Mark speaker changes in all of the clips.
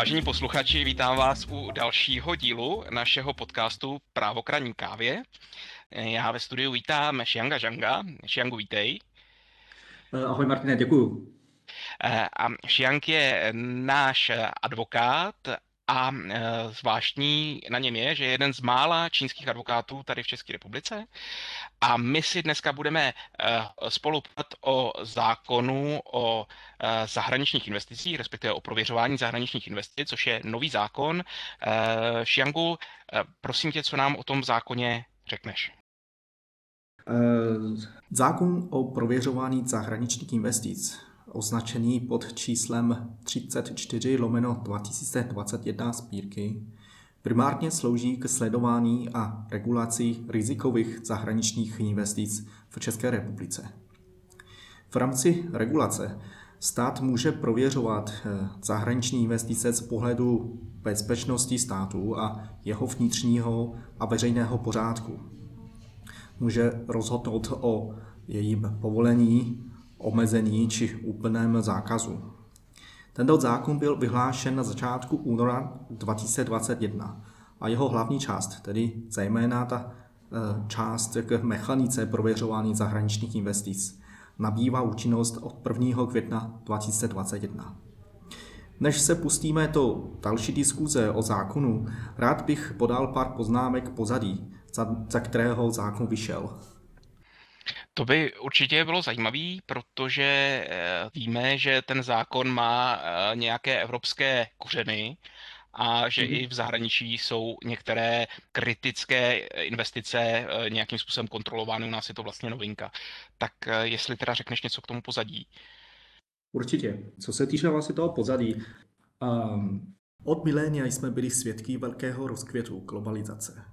Speaker 1: Vážení posluchači, vítám vás u dalšího dílu našeho podcastu Právokraní kávě. Já ve studiu vítám Xianga Zhanga. Xiangu, vítej.
Speaker 2: Ahoj Martine, děkuju.
Speaker 1: A Xiang je náš advokát a zvláštní na něm je, že je jeden z mála čínských advokátů tady v České republice. A my si dneska budeme spoluprat o zákonu o zahraničních investicích, respektive o prověřování zahraničních investic, což je nový zákon. Xiangu, prosím tě, co nám o tom zákoně řekneš?
Speaker 2: Zákon o prověřování zahraničních investic označený pod číslem 34 lomeno 2021 spírky, primárně slouží k sledování a regulaci rizikových zahraničních investic v České republice. V rámci regulace stát může prověřovat eh, zahraniční investice z pohledu bezpečnosti státu a jeho vnitřního a veřejného pořádku. Může rozhodnout o jejím povolení, omezení či úplném zákazu. Tento zákon byl vyhlášen na začátku února 2021 a jeho hlavní část, tedy zejména ta e, část k mechanice prověřování zahraničních investic, nabývá účinnost od 1. května 2021. Než se pustíme do další diskuze o zákonu, rád bych podal pár poznámek pozadí, za, za kterého zákon vyšel.
Speaker 1: To by určitě bylo zajímavé, protože eh, víme, že ten zákon má eh, nějaké evropské kořeny a že mm-hmm. i v zahraničí jsou některé kritické investice eh, nějakým způsobem kontrolovány. U nás je to vlastně novinka. Tak jestli teda řekneš něco k tomu pozadí.
Speaker 2: Určitě. Co se týče vlastně toho pozadí, um, od milénia jsme byli svědky velkého rozkvětu globalizace.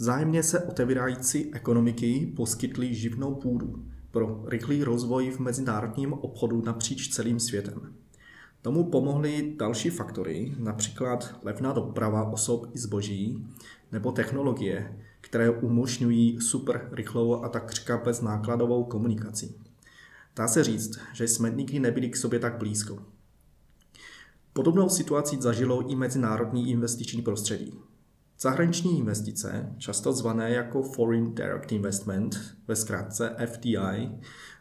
Speaker 2: Vzájemně se otevírající ekonomiky poskytly živnou půdu pro rychlý rozvoj v mezinárodním obchodu napříč celým světem. Tomu pomohly další faktory, například levná doprava osob i zboží nebo technologie, které umožňují super rychlou a takřka beznákladovou komunikaci. Dá se říct, že jsme nikdy nebyli k sobě tak blízko. Podobnou situaci zažilo i mezinárodní investiční prostředí. Zahraniční investice, často zvané jako Foreign Direct Investment, ve zkratce FDI,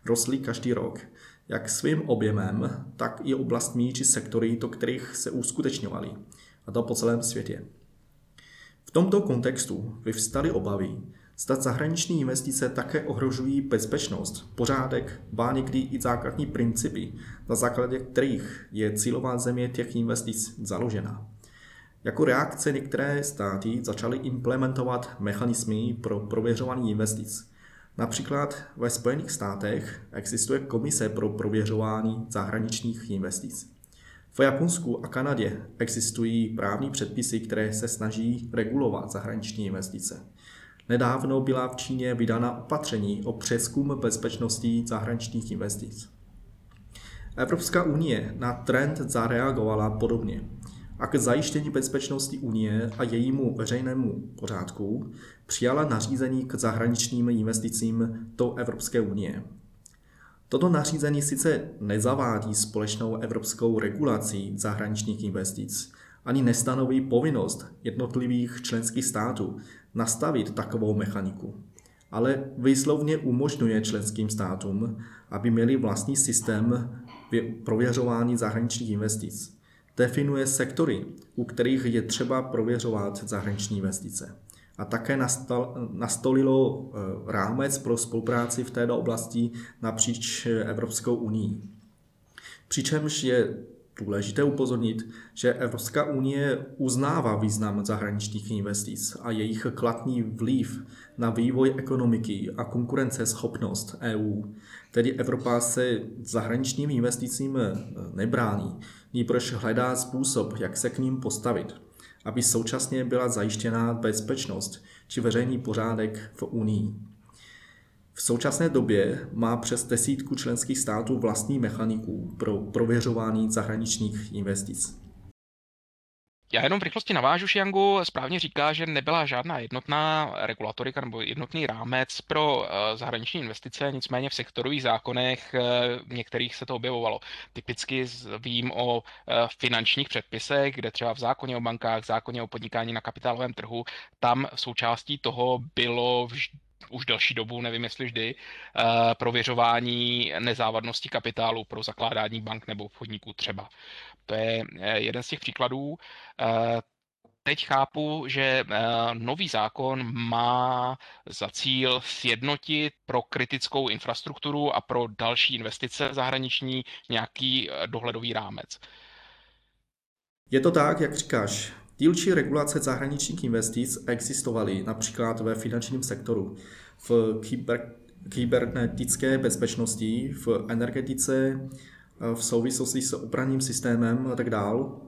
Speaker 2: rostly každý rok, jak svým objemem, tak i oblastmi či sektory, do kterých se uskutečňovaly, a to po celém světě. V tomto kontextu vyvstaly obavy, zda zahraniční investice také ohrožují bezpečnost, pořádek, ba někdy i základní principy, na základě kterých je cílová země těch investic založena. Jako reakce některé státy začaly implementovat mechanismy pro prověřování investic. Například ve Spojených státech existuje komise pro prověřování zahraničních investic. V Japonsku a Kanadě existují právní předpisy, které se snaží regulovat zahraniční investice. Nedávno byla v Číně vydána opatření o přeskum bezpečnosti zahraničních investic. Evropská unie na trend zareagovala podobně a k zajištění bezpečnosti Unie a jejímu veřejnému pořádku přijala nařízení k zahraničním investicím do Evropské unie. Toto nařízení sice nezavádí společnou evropskou regulaci zahraničních investic, ani nestanoví povinnost jednotlivých členských států nastavit takovou mechaniku, ale výslovně umožňuje členským státům, aby měli vlastní systém prověřování zahraničních investic definuje sektory, u kterých je třeba prověřovat zahraniční investice. A také nastolilo eh, rámec pro spolupráci v této oblasti napříč Evropskou unii. Přičemž je důležité upozornit, že Evropská unie uznává význam zahraničních investic a jejich kladný vliv na vývoj ekonomiky a konkurenceschopnost EU. Tedy Evropa se zahraničním investicím eh, nebrání, nýbrž hledá způsob, jak se k ním postavit, aby současně byla zajištěná bezpečnost či veřejný pořádek v Unii. V současné době má přes desítku členských států vlastní mechaniků pro prověřování zahraničních investic.
Speaker 1: Já jenom v rychlosti navážu, Šiangu správně říká, že nebyla žádná jednotná regulatorika nebo jednotný rámec pro eh, zahraniční investice, nicméně v sektorových zákonech eh, některých se to objevovalo. Typicky vím o eh, finančních předpisech, kde třeba v zákoně o bankách, v zákoně o podnikání na kapitálovém trhu, tam součástí toho bylo vždy už delší dobu, nevím jestli vždy, prověřování nezávadnosti kapitálu pro zakládání bank nebo podniků třeba. To je eh, jeden z těch příkladů. Eh, teď chápu, že eh, nový zákon má za cíl sjednotit pro kritickou infrastrukturu a pro další investice zahraniční nějaký dohledový rámec.
Speaker 2: Je to tak, jak říkáš. Dílčí regulace zahraničních investic existovaly například ve finančním sektoru, v kyber, kybernetické bezpečnosti, v energetice, v souvislosti s obraním systémem a tak dál,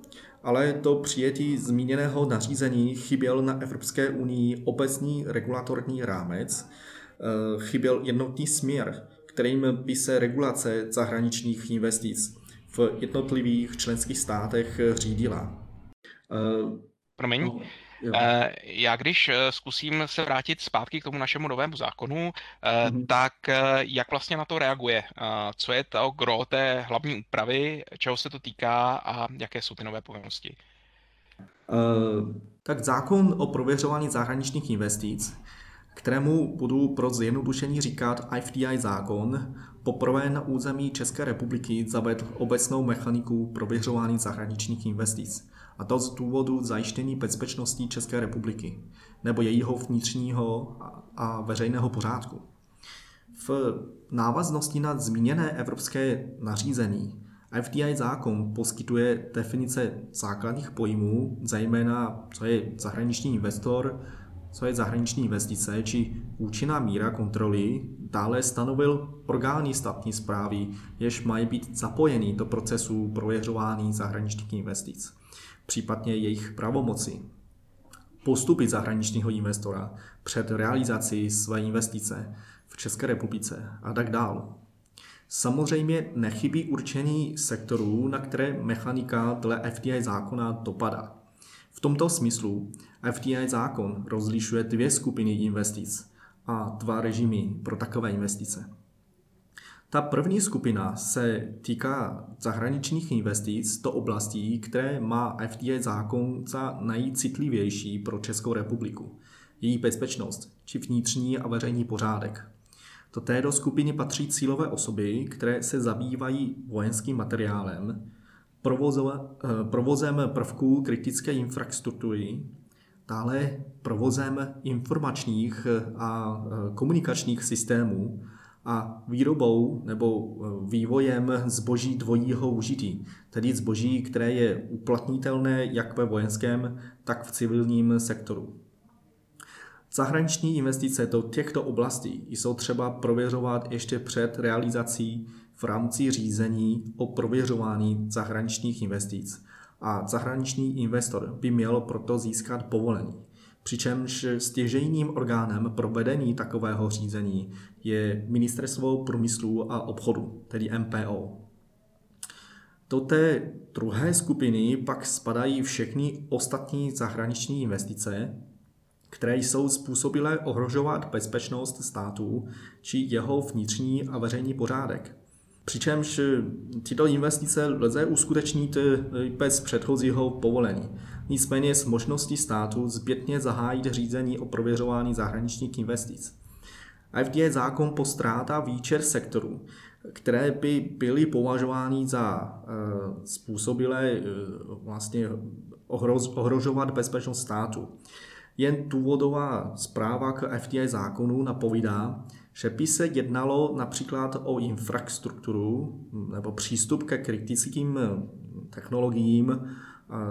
Speaker 2: ale to přijetí zmíněného nařízení chyběl na Evropské unii obecný regulatorní rámec, eh, chyběl jednotný směr, kterým by se regulace zahraničních investic v jednotlivých členských státech řídila.
Speaker 1: Promiň, no. Jo. Eh, já když eh, zkusím se vrátit zpátky k tomu našemu novému zákonu, mm-hmm. tak jak vlastně na to reaguje? Co je to gro té hlavní úpravy, čeho se to týká a jaké jsou ty nové povinnosti?
Speaker 2: Uh, tak zákon o prověřování zahraničních investic, kterému budu pro zjednodušení říkat FDI zákon, poprvé na území České republiky zavedl obecnou mechaniku prověřování zahraničních investic a to z důvodu zajištění bezpečnosti České republiky nebo jejího vnitřního a veřejného pořádku. V návaznosti na zmíněné evropské nařízení FDI zákon poskytuje definice základních pojmů, zejména co je zahraniční investor, co je zahraniční investice, či účinná míra kontroly, dále stanovil orgány státní zprávy, jež mají být zapojeny do procesu prověřování zahraničních investic případně jejich pravomoci. Postupy zahraničního investora před realizací své investice v České republice a tak dále. Samozřejmě nechybí určení sektorů, na které mechanika dle FDI zákona dopadá. V tomto smyslu FDI zákon rozlišuje dvě skupiny investic a dva režimy pro takové investice. Ta první skupina se týká zahraničních investic do oblastí, které má FDA zákon za nejcitlivější pro Českou republiku. Její bezpečnost, či vnitřní a veřejný pořádek. Do této skupiny patří cílové osoby, které se zabývají vojenským materiálem, provozem prvků kritické infrastruktury, dále provozem informačních a komunikačních systémů, a výrobou nebo e, vývojem zboží dvojího užití, tedy zboží, které je uplatnitelné jak ve vojenském, tak v civilním sektoru. Zahraniční investice do těchto oblastí jsou třeba prověřovat ještě před realizací v rámci řízení o prověřování zahraničních investic a zahraniční investor by měl proto získat povolení přičemž stěžejním orgánem pro vedení takového řízení je Ministerstvo průmyslu a obchodu, tedy MPO. Do té druhé skupiny pak spadají všechny ostatní zahraniční investice, které jsou způsobilé ohrožovat bezpečnost státu či jeho vnitřní a veřejný pořádek. Přičemž tyto investice lze uskutečnit bez předchozího povolení. Nicméně s možností státu zbytně zahájit řízení o prověřování zahraničních investic. FDA zákon postrádá výčer sektorů, které by byly považovány za e, způsobilé vlastně ohrožovat bezpečnost státu. Jen důvodová zpráva k FDA zákonu napovídá, že by se jednalo například o infrastrukturu nebo přístup ke kritickým technologiím,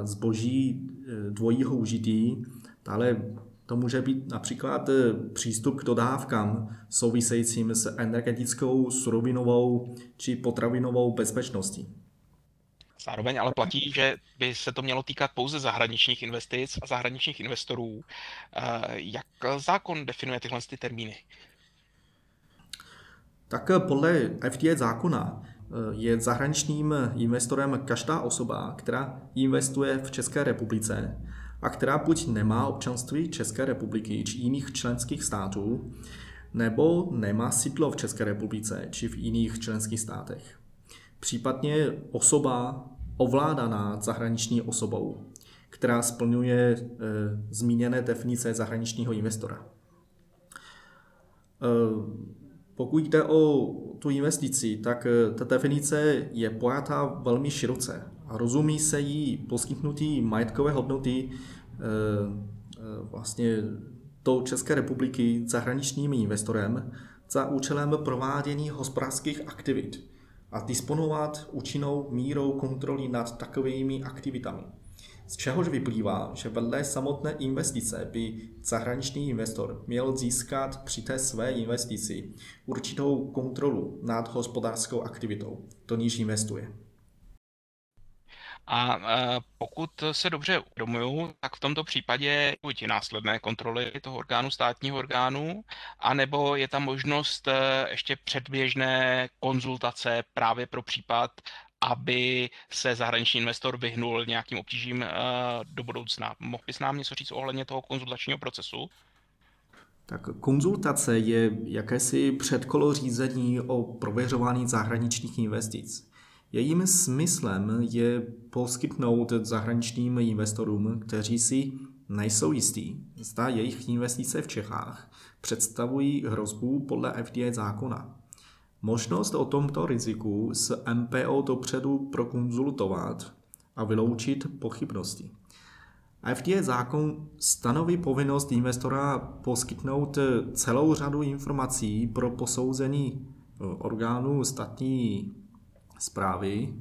Speaker 2: zboží e, dvojího užití, ale to může být například přístup k dodávkám souvisejícím s energetickou, surovinovou či potravinovou bezpečností.
Speaker 1: Zároveň ale platí, že by se to mělo týkat pouze zahraničních investic a zahraničních investorů. Jak zákon definuje tyhle ty termíny?
Speaker 2: Tak podle FDA zákona je zahraničním investorem každá osoba, která investuje v České republice a která buď nemá občanství České republiky či jiných členských států, nebo nemá sídlo v České republice či v jiných členských státech. Případně osoba ovládaná zahraniční osobou, která splňuje e, zmíněné definice zahraničního investora. E, pokud jde o tu investici, tak e, ta definice je pojatá velmi široce a rozumí se jí poskytnutí majetkové hodnoty e, e, vlastně do České republiky zahraničním investorem za účelem provádění hospodářských aktivit a disponovat účinnou mírou kontroly nad takovými aktivitami. Z čehož vyplývá, že vedle samotné investice by zahraniční investor měl získat při té své investici určitou kontrolu nad hospodářskou aktivitou, do níž investuje.
Speaker 1: A e, pokud se dobře uvědomuju, tak v tomto případě buď následné kontroly toho orgánu, státního orgánu, anebo je tam možnost e, ještě předběžné konzultace právě pro případ, aby se zahraniční investor vyhnul nějakým obtížím e, do budoucna. Mohl bys nám něco říct ohledně toho konzultačního procesu?
Speaker 2: Tak konzultace je jakési předkolo řízení o prověřování zahraničních investic. Jejím smyslem je poskytnout zahraničním investorům, kteří si nejsou jistí, zda jejich investice v Čechách představují hrozbu podle FDA zákona. Možnost o tomto riziku s MPO dopředu prokonzultovat a vyloučit pochybnosti. FDA zákon stanoví povinnost investora poskytnout celou řadu informací pro posouzení orgánů statní zprávy.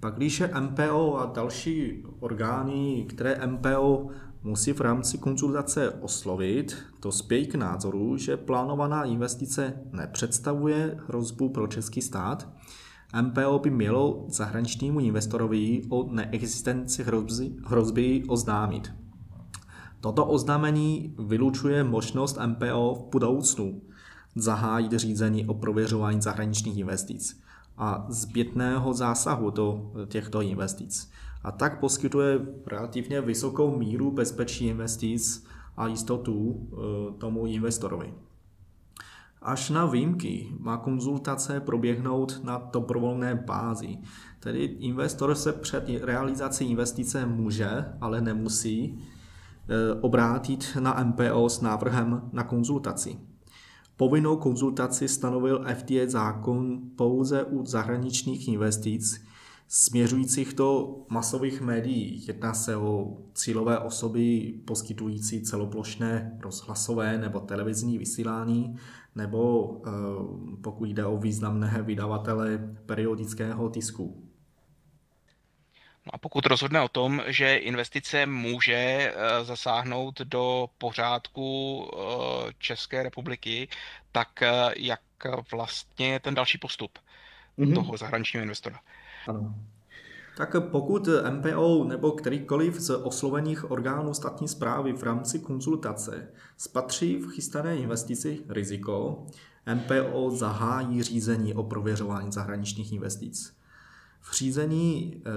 Speaker 2: Pak když je MPO a další orgány, které MPO musí v rámci konzultace oslovit, to spějí k názoru, že plánovaná investice nepředstavuje hrozbu pro český stát. MPO by mělo zahraničnímu investorovi o neexistenci hrozby, hrozby oznámit. Toto oznámení vylučuje možnost MPO v budoucnu zahájit řízení o prověřování zahraničních investic a zbytného zásahu do těchto investic. A tak poskytuje relativně vysokou míru bezpečí investic a jistotu e, tomu investorovi. Až na výjimky má konzultace proběhnout na dobrovolné bázi. Tedy investor se před realizací investice může, ale nemusí e, obrátit na MPO s návrhem na konzultaci. Povinnou konzultaci stanovil FDA zákon pouze u zahraničních investic směřujících do masových médií. Jedná se o cílové osoby poskytující celoplošné rozhlasové nebo televizní vysílání, nebo eh, pokud jde o významné vydavatele periodického tisku.
Speaker 1: No a pokud rozhodne o tom, že investice může eh, zasáhnout do pořádku eh, České republiky, tak jak vlastně je ten další postup mm-hmm. toho zahraničního investora?
Speaker 2: Ano. Tak pokud MPO nebo kterýkoliv z oslovených orgánů státní zprávy v rámci konzultace spatří v chystané investici riziko, MPO zahájí řízení o prověřování zahraničních investic v řízení, eh,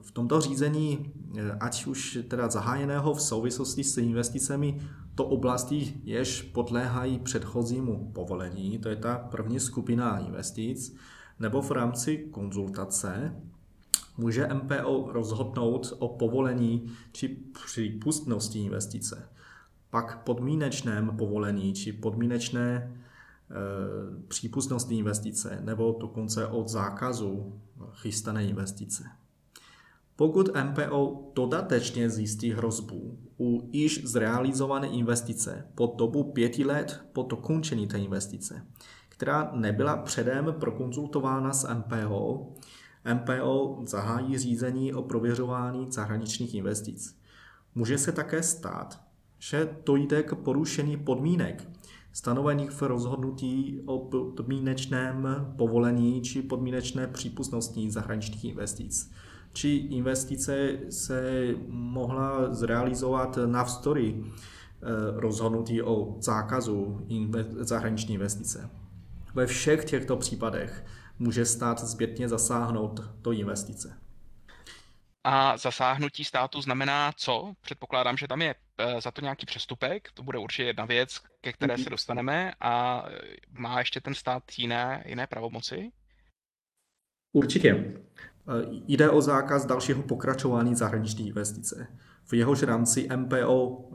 Speaker 2: v tomto řízení, eh, ať už teda zahájeného v souvislosti s investicemi to oblasti, jež podléhají předchozímu povolení, to je ta první skupina investic, nebo v rámci konzultace, může MPO rozhodnout o povolení či přípustnosti investice. Pak podmínečném povolení či podmínečné Eh, přípustnost investice nebo dokonce od zákazu chystané investice. Pokud MPO dodatečně zjistí hrozbu u již zrealizované investice po dobu pěti let po dokončení té investice, která nebyla předem prokonzultována s MPO, MPO zahájí řízení o prověřování zahraničních investic. Může se také stát, že dojde k porušení podmínek stanovených v rozhodnutí o podmínečném povolení či podmínečné přípustnosti zahraničních investic. Či investice se mohla zrealizovat navzdory eh, rozhodnutí o zákazu zahraniční investice. Ve všech těchto případech může stát zpětně zasáhnout do investice.
Speaker 1: A zasáhnutí státu znamená co? Předpokládám, že tam je eh, za to nějaký přestupek, to bude určitě jedna věc, ke které se dostaneme. A eh, má ještě ten stát jiné, jiné pravomoci?
Speaker 2: Určitě. Eh, jde o zákaz dalšího pokračování zahraniční investice. V jehož rámci MPO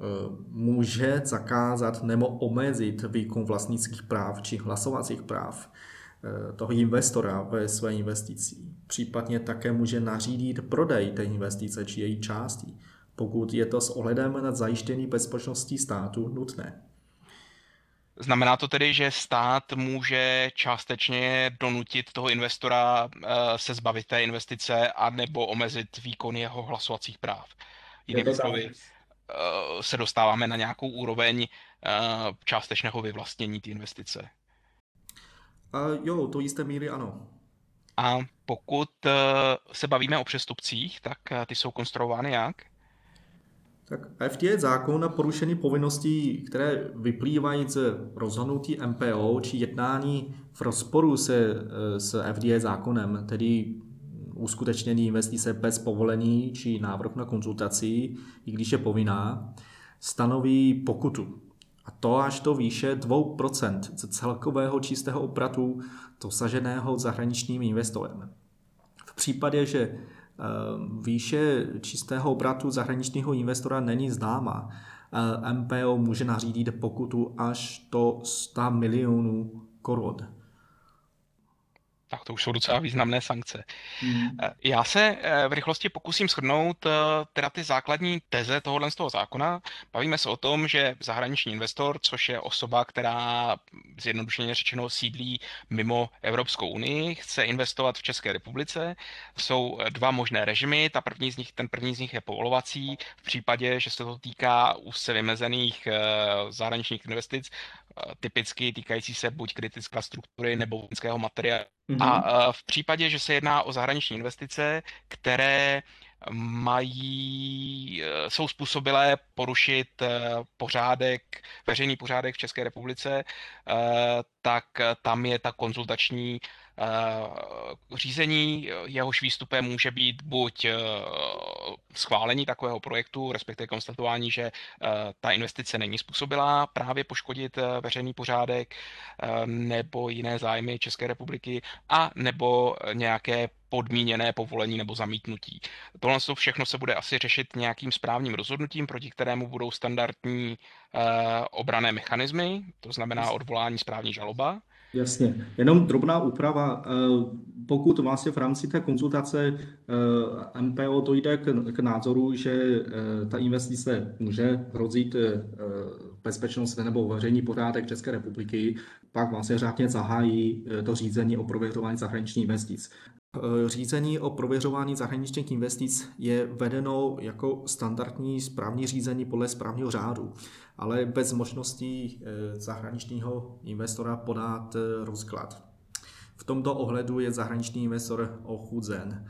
Speaker 2: může zakázat nebo omezit výkon vlastnických práv či hlasovacích práv Eh, toho investora ve své investici. Případně také může nařídit prodej té investice či její části, pokud je to s ohledem na zajištění bezpečnosti státu nutné.
Speaker 1: Znamená to tedy, že stát může částečně donutit toho investora eh, se zbavit té investice a nebo omezit výkon jeho hlasovacích práv. Jinými slovy, eh, se dostáváme na nějakou úroveň částečného vyvlastnění té investice.
Speaker 2: A jo, to jisté míry ano.
Speaker 1: A pokud uh, se bavíme o přestupcích, tak uh, ty jsou konstruovány jak?
Speaker 2: Tak FT je zákon na porušení povinností, které vyplývají z rozhodnutí MPO či jednání v rozporu se eh, s FDA zákonem, tedy uskutečnění investice bez povolení či návrh na konzultaci, i když je povinná, stanoví pokutu a to až do výše 2% ze celkového čistého obratu dosaženého zahraničním investorem. V případě, že výše čistého obratu zahraničního investora není známa, eh, MPO může nařídit pokutu až do 100 milionů korun
Speaker 1: tak to už jsou docela významné sankce. Hmm. Já se eh, v rychlosti pokusím shrnout eh, teda ty základní teze tohohle z toho zákona. Bavíme se o tom, že zahraniční investor, což je osoba, která zjednodušeně řečeno sídlí mimo Evropskou unii, chce investovat v České republice. Jsou dva možné režimy. Ta první z nich, ten první z nich je povolovací. V případě, že se to týká úzce vymezených zahraničních investic, typicky týkající se buď kritické struktury nebo vojenského materiálu. Mm-hmm. A v případě, že se jedná o zahraniční investice, které mají, e, jsou způsobilé porušit e, pořádek, veřejný pořádek v České republice, tak tam je ta konzultační řízení, jehož výstupem může být buď schválení takového projektu, respektive konstatování, že ta investice není způsobilá právě poškodit veřejný pořádek nebo jiné zájmy České republiky a nebo nějaké podmíněné povolení nebo zamítnutí. Tohle všechno se bude asi řešit nějakým správním rozhodnutím, proti kterému budou standardní obrané mechanismy, to znamená odvolání správní žaloba.
Speaker 2: Jasně. Jenom drobná úprava. Eh, pokud vlastně v rámci té konzultace eh, MPO dojde k, k názoru, že ta investice může hrozit bezpečnost nebo veřejný pořádek České republiky, pak vlastně řádně zahájí to řízení o prověřování zahraničních investic. Eh, řízení o prověřování zahraničních investic je vedeno jako standardní správní řízení podle správního řádu, ale bez možností eh, zahraničního investora podat eh, rozklad. V tomto ohledu je zahraniční investor ochuzen.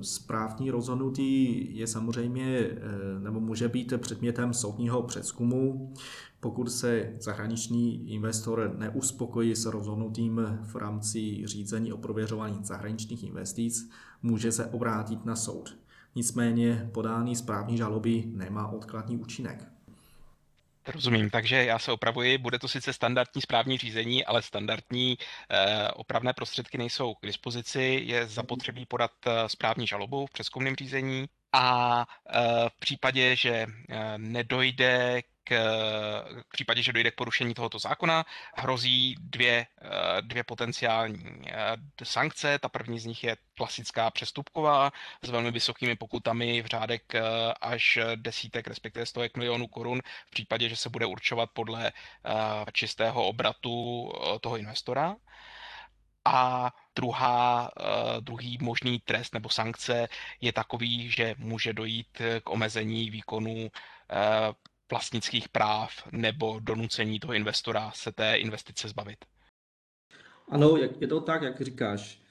Speaker 2: Správní rozhodnutí je samozřejmě nebo může být předmětem soudního přeskumu pokud se zahraniční investor neuspokojí s rozhodnutím v rámci řízení o prověřování zahraničních investic, může se obrátit na soud. Nicméně podání správní žaloby nemá odkladný účinek.
Speaker 1: Rozumím, takže já se opravuji, bude to sice standardní správní řízení, ale standardní eh, opravné prostředky nejsou k dispozici, je zapotřebí podat eh, správní žalobu v přeskumném řízení a eh, v případě, že nedojde k, k případě, že dojde k porušení tohoto zákona, hrozí dvě, eh, dvě potenciální eh, sankce. Ta první z nich je klasická přestupková s velmi vysokými pokutami v řádek eh, až desítek, respektive stovek milionů korun v případě, že se bude určovat podle čistého obratu toho investora. A druhá, druhý možný trest nebo sankce je takový, že může dojít k omezení výkonu vlastnických práv nebo donucení toho investora se té investice zbavit.
Speaker 2: Ano, je to tak, jak říkáš.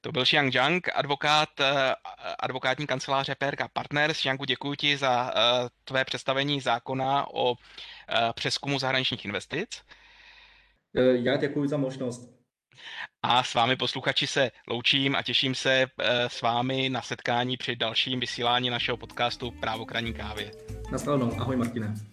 Speaker 1: To byl Xiang Zhang, advokát eh, advokátní kanceláře PRK Partners. Xiangu, děkuji ti za eh, tvé představení zákona o eh, přeskumu zahraničních investic.
Speaker 2: Já děkuji za možnost.
Speaker 1: A s vámi posluchači se loučím a těším se eh, s vámi na setkání při dalším vysílání našeho podcastu Právo kraní kávě.
Speaker 2: Naschledanou. Ahoj Martine.